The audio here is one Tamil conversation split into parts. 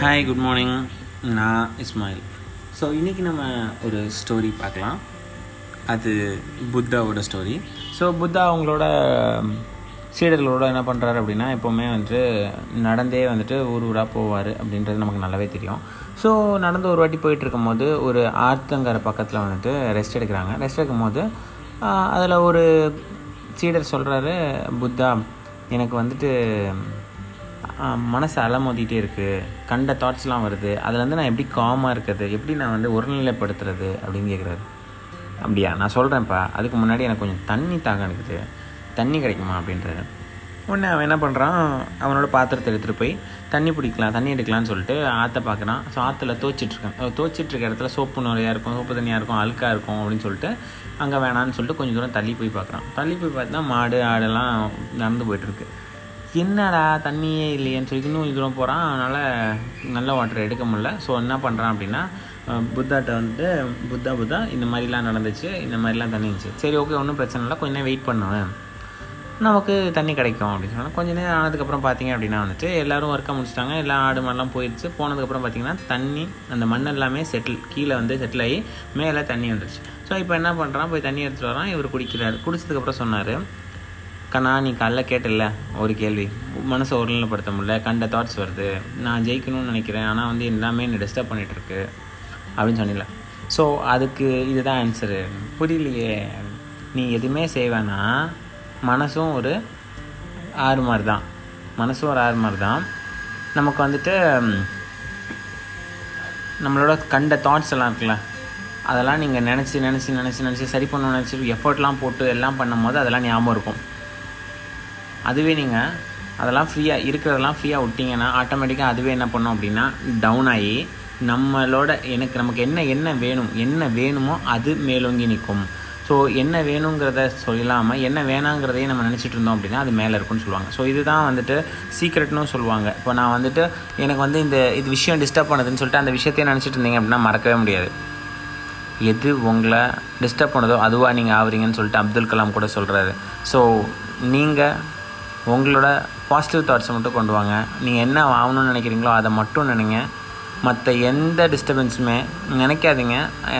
ஹாய் குட் மார்னிங் நான் இஸ்மாயில் ஸோ இன்றைக்கி நம்ம ஒரு ஸ்டோரி பார்க்கலாம். அது புத்தாவோட ஸ்டோரி ஸோ புத்தா அவங்களோட சீடர்களோட என்ன பண்ணுறாரு அப்படின்னா எப்போவுமே வந்துட்டு நடந்தே வந்துட்டு ஊர் ஊராக போவார் அப்படின்றது நமக்கு நல்லாவே தெரியும். ஸோ நடந்து ஒரு வாட்டி போயிட்டு இருக்கும்போது ஒரு ஆர்த்தங்கரை பக்கத்தில் வந்துட்டு ரெஸ்ட் எடுக்கிறாங்க. ரெஸ்ட் எடுக்கும்போது அதில் ஒரு சீடர் சொல்கிறாரு புத்தா எனக்கு வந்துட்டு மனசு அலமோதிட்டே இருக்குது கண்ட தாட்ஸ்லாம் வருது. அதுலேருந்து நான் எப்படி காமாக இருக்கிறது? எப்படி நான் வந்து ஒருநிலைப்படுத்துறது அப்படின்னு கேட்குறாரு அப்படியா? நான் சொல்கிறேன்ப்பா அதுக்கு முன்னாடி எனக்கு கொஞ்சம் தண்ணி தாகம் இருக்குது. தண்ணி கிடைக்குமா? அப்படின்றாரு. உடனே அவன் என்ன பண்ணுறான் அவனோட பாத்திரத்தை எடுத்துகிட்டு போய் தண்ணி பிடிக்கலாம் தண்ணி எடுக்கலாம்னு சொல்லிட்டு ஆற்ற பார்க்குறான் ஸோ ஆற்றுல தோச்சிட்ருக்கான் தோச்சிட்ருக்க இடத்துல சோப்பு நிறையா இருக்கும் சோப்பு தண்ணியாக இருக்கும் அழுக்காக இருக்கும் அப்படின்னு சொல்லிட்டு அங்கே வேணான்னு சொல்லிட்டு கொஞ்சம் தூரம் தள்ளி போய் பார்க்குறான் தள்ளி போய் பார்த்தா மாடு ஆடெல்லாம் நடந்து போயிட்டுருக்கு என்னடா தண்ணியே இல்லையேன்னு சொல்லி இன்னும் கொஞ்சம் தூரம் போகிறான் அதனால் நல்ல வாட்டர் எடுக்க முடியல. ஸோ என்ன பண்ணுறான் அப்படின்னா புத்தாட்ட வந்துட்டு புத்தா புத்தா இந்த மாதிரிலாம் நடந்துச்சு. இந்த மாதிரிலாம் தண்ணி இருந்துச்சு. சரி ஓகே ஒன்றும் பிரச்சனை இல்லை. கொஞ்ச நேரம் வெயிட் பண்ணுவேன். நமக்கு தண்ணி கிடைக்கும் அப்படின்னு சொன்னால் கொஞ்ச நேரம் ஆனதுக்கப்புறம் பார்த்தீங்க அப்படின்னா வந்துட்டு எல்லோரும் ஒர்க்காக முடிச்சிட்டாங்க. எல்லாம் ஆடு மாடெல்லாம் போயிடுச்சு போனதுக்கப்புறம் பார்த்தீங்கன்னா தண்ணி அந்த மண் எல்லாமே செட்டில் கீழே வந்து செட்டில் ஆகி மேலே தண்ணி வந்துடுச்சு ஸோ இப்போ என்ன பண்ணுறான் போய் தண்ணி எடுத்துகிட்டு வரான். இவர் குடிக்கிறார். குடிச்சதுக்கப்புறம் சொன்னார் கண்ணா நீ காலைல கேட்டல ஒரு கேள்வி. மனசை ஒருநிலைப்படுத்த முடியல. கண்ட தாட்ஸ் வருது. நான் ஜெயிக்கணும்னு நினைக்கிறேன். ஆனால் வந்து எல்லாமே என்னை டிஸ்டர்ப் பண்ணிகிட்ருக்கு அப்படின்னு சொன்னில ஸோ அதுக்கு இதுதான் ஆன்சரு புரியலையே. நீ எதுவுமே செய்வேனா மனசும் ஒரு ஆறு மாதிரி தான் மனசும் ஒரு ஆறு மாதிரி தான் நமக்கு வந்துட்டு நம்மளோட கண்ட தாட்ஸ் எல்லாம் இருக்குல்ல. அதெல்லாம் நீங்கள் நினச்சி நினச்சி நினச்சி நினச்சி சரி பண்ணணும்னு நினச்சி எஃபர்ட்லாம் போட்டு எல்லாம் பண்ணும்போது அதெல்லாம் ஞாபகம் இருக்கும். அதுவே நீங்கள் அதெல்லாம் ஃப்ரீயாக இருக்கிறதெல்லாம் ஃப்ரீயாக விட்டிங்கன்னா ஆட்டோமேட்டிக்காக அதுவே என்ன பண்ணும் அப்படின்னா டவுன் ஆகி நம்மளோட எனக்கு நமக்கு என்ன என்ன வேணும் என்ன வேணுமோ அது மேலோங்கி நிற்கும். ஸோ என்ன வேணுங்கிறத சொல்லாமல் என்ன வேணாங்கிறதையும் நம்ம நினச்சிட்டு இருந்தோம் அப்படின்னா அது மேலே இருக்கும்னு சொல்லுவாங்க. ஸோ இதுதான் வந்துட்டு சீக்ரெட்னு சொல்லுவாங்க. இப்போ நான் வந்துட்டு எனக்கு வந்து இந்த இது விஷயம் டிஸ்டர்ப் பண்ணுதுன்னு சொல்லிட்டு அந்த விஷயத்தையே நினச்சிட்டு இருந்தீங்க அப்படின்னா மறக்கவே முடியாது. எது உங்களை டிஸ்டர்ப் பண்ணதோ அதுவாக நீங்கள் ஆகுறீங்கன்னு சொல்லிட்டு அப்துல் கலாம் கூட சொல்கிறாரு ஸோ நீங்கள் உங்களோட பாசிட்டிவ் தாட்ஸை மட்டும் கொண்டு வாங்க. நீங்கள் என்ன ஆகணும்னு நினைக்கிறீங்களோ அதை மட்டும் நினைங்க. மற்ற எந்த டிஸ்டர்பன்ஸுமே நினைக்காதீங்க.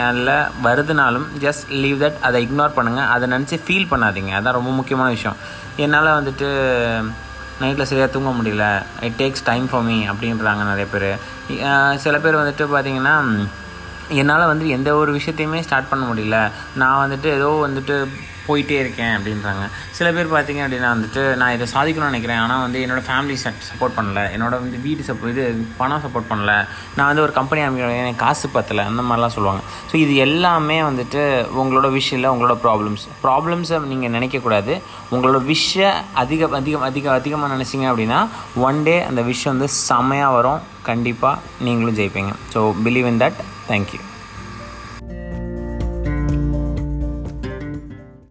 அதில் வருதுனாலும் ஜஸ்ட் லீவ் தட் அதை இக்னோர் பண்ணுங்கள் அதை நினச்சி ஃபீல் பண்ணாதீங்க. அதான் ரொம்ப முக்கியமான விஷயம். என்னால் வந்துட்டு நைட்டில் சரியாக தூங்க முடியல. It takes time for me அப்படின்றாங்க நிறைய பேர். சில பேர் வந்துட்டு பார்த்தீங்கன்னா என்னால் வந்து எந்த ஒரு விஷயத்தையுமே ஸ்டார்ட் பண்ண முடியல. நான் வந்துட்டு ஏதோ வந்துட்டு போயிட்டே இருக்கேன் அப்படின்றாங்க. சில பேர் பார்த்தீங்க அப்படின்னா வந்துட்டு நான் இதை சாதிக்கணும்னு நினைக்கிறேன். ஆனால் வந்து என்னோடய ஃபேமிலி சப்போர்ட் பண்ணல. என்னோட வந்து வீடு சப்போ இது பணம் சப்போர்ட் பண்ணல. நான் வந்து ஒரு கம்பெனி அமைக்கிறேன் எனக்கு காசு பத்தலை. அந்த மாதிரிலாம் சொல்லுவாங்க. ஸோ இது எல்லாமே வந்துட்டு உங்களோட விஷயில் உங்களோட ப்ராப்ளம்ஸ் ப்ராப்ளம்ஸை நீங்கள் நினைக்கக்கூடாது உங்களோட விஷ அதிக அதிகம் அதிக அதிகமாக நினச்சிங்க அப்படின்னா ஒன் டே அந்த விஷயம் வந்து செமையாக வரும். கண்டிப்பாக நீங்களும் ஜெயிப்பீங்க. So believe in that thank you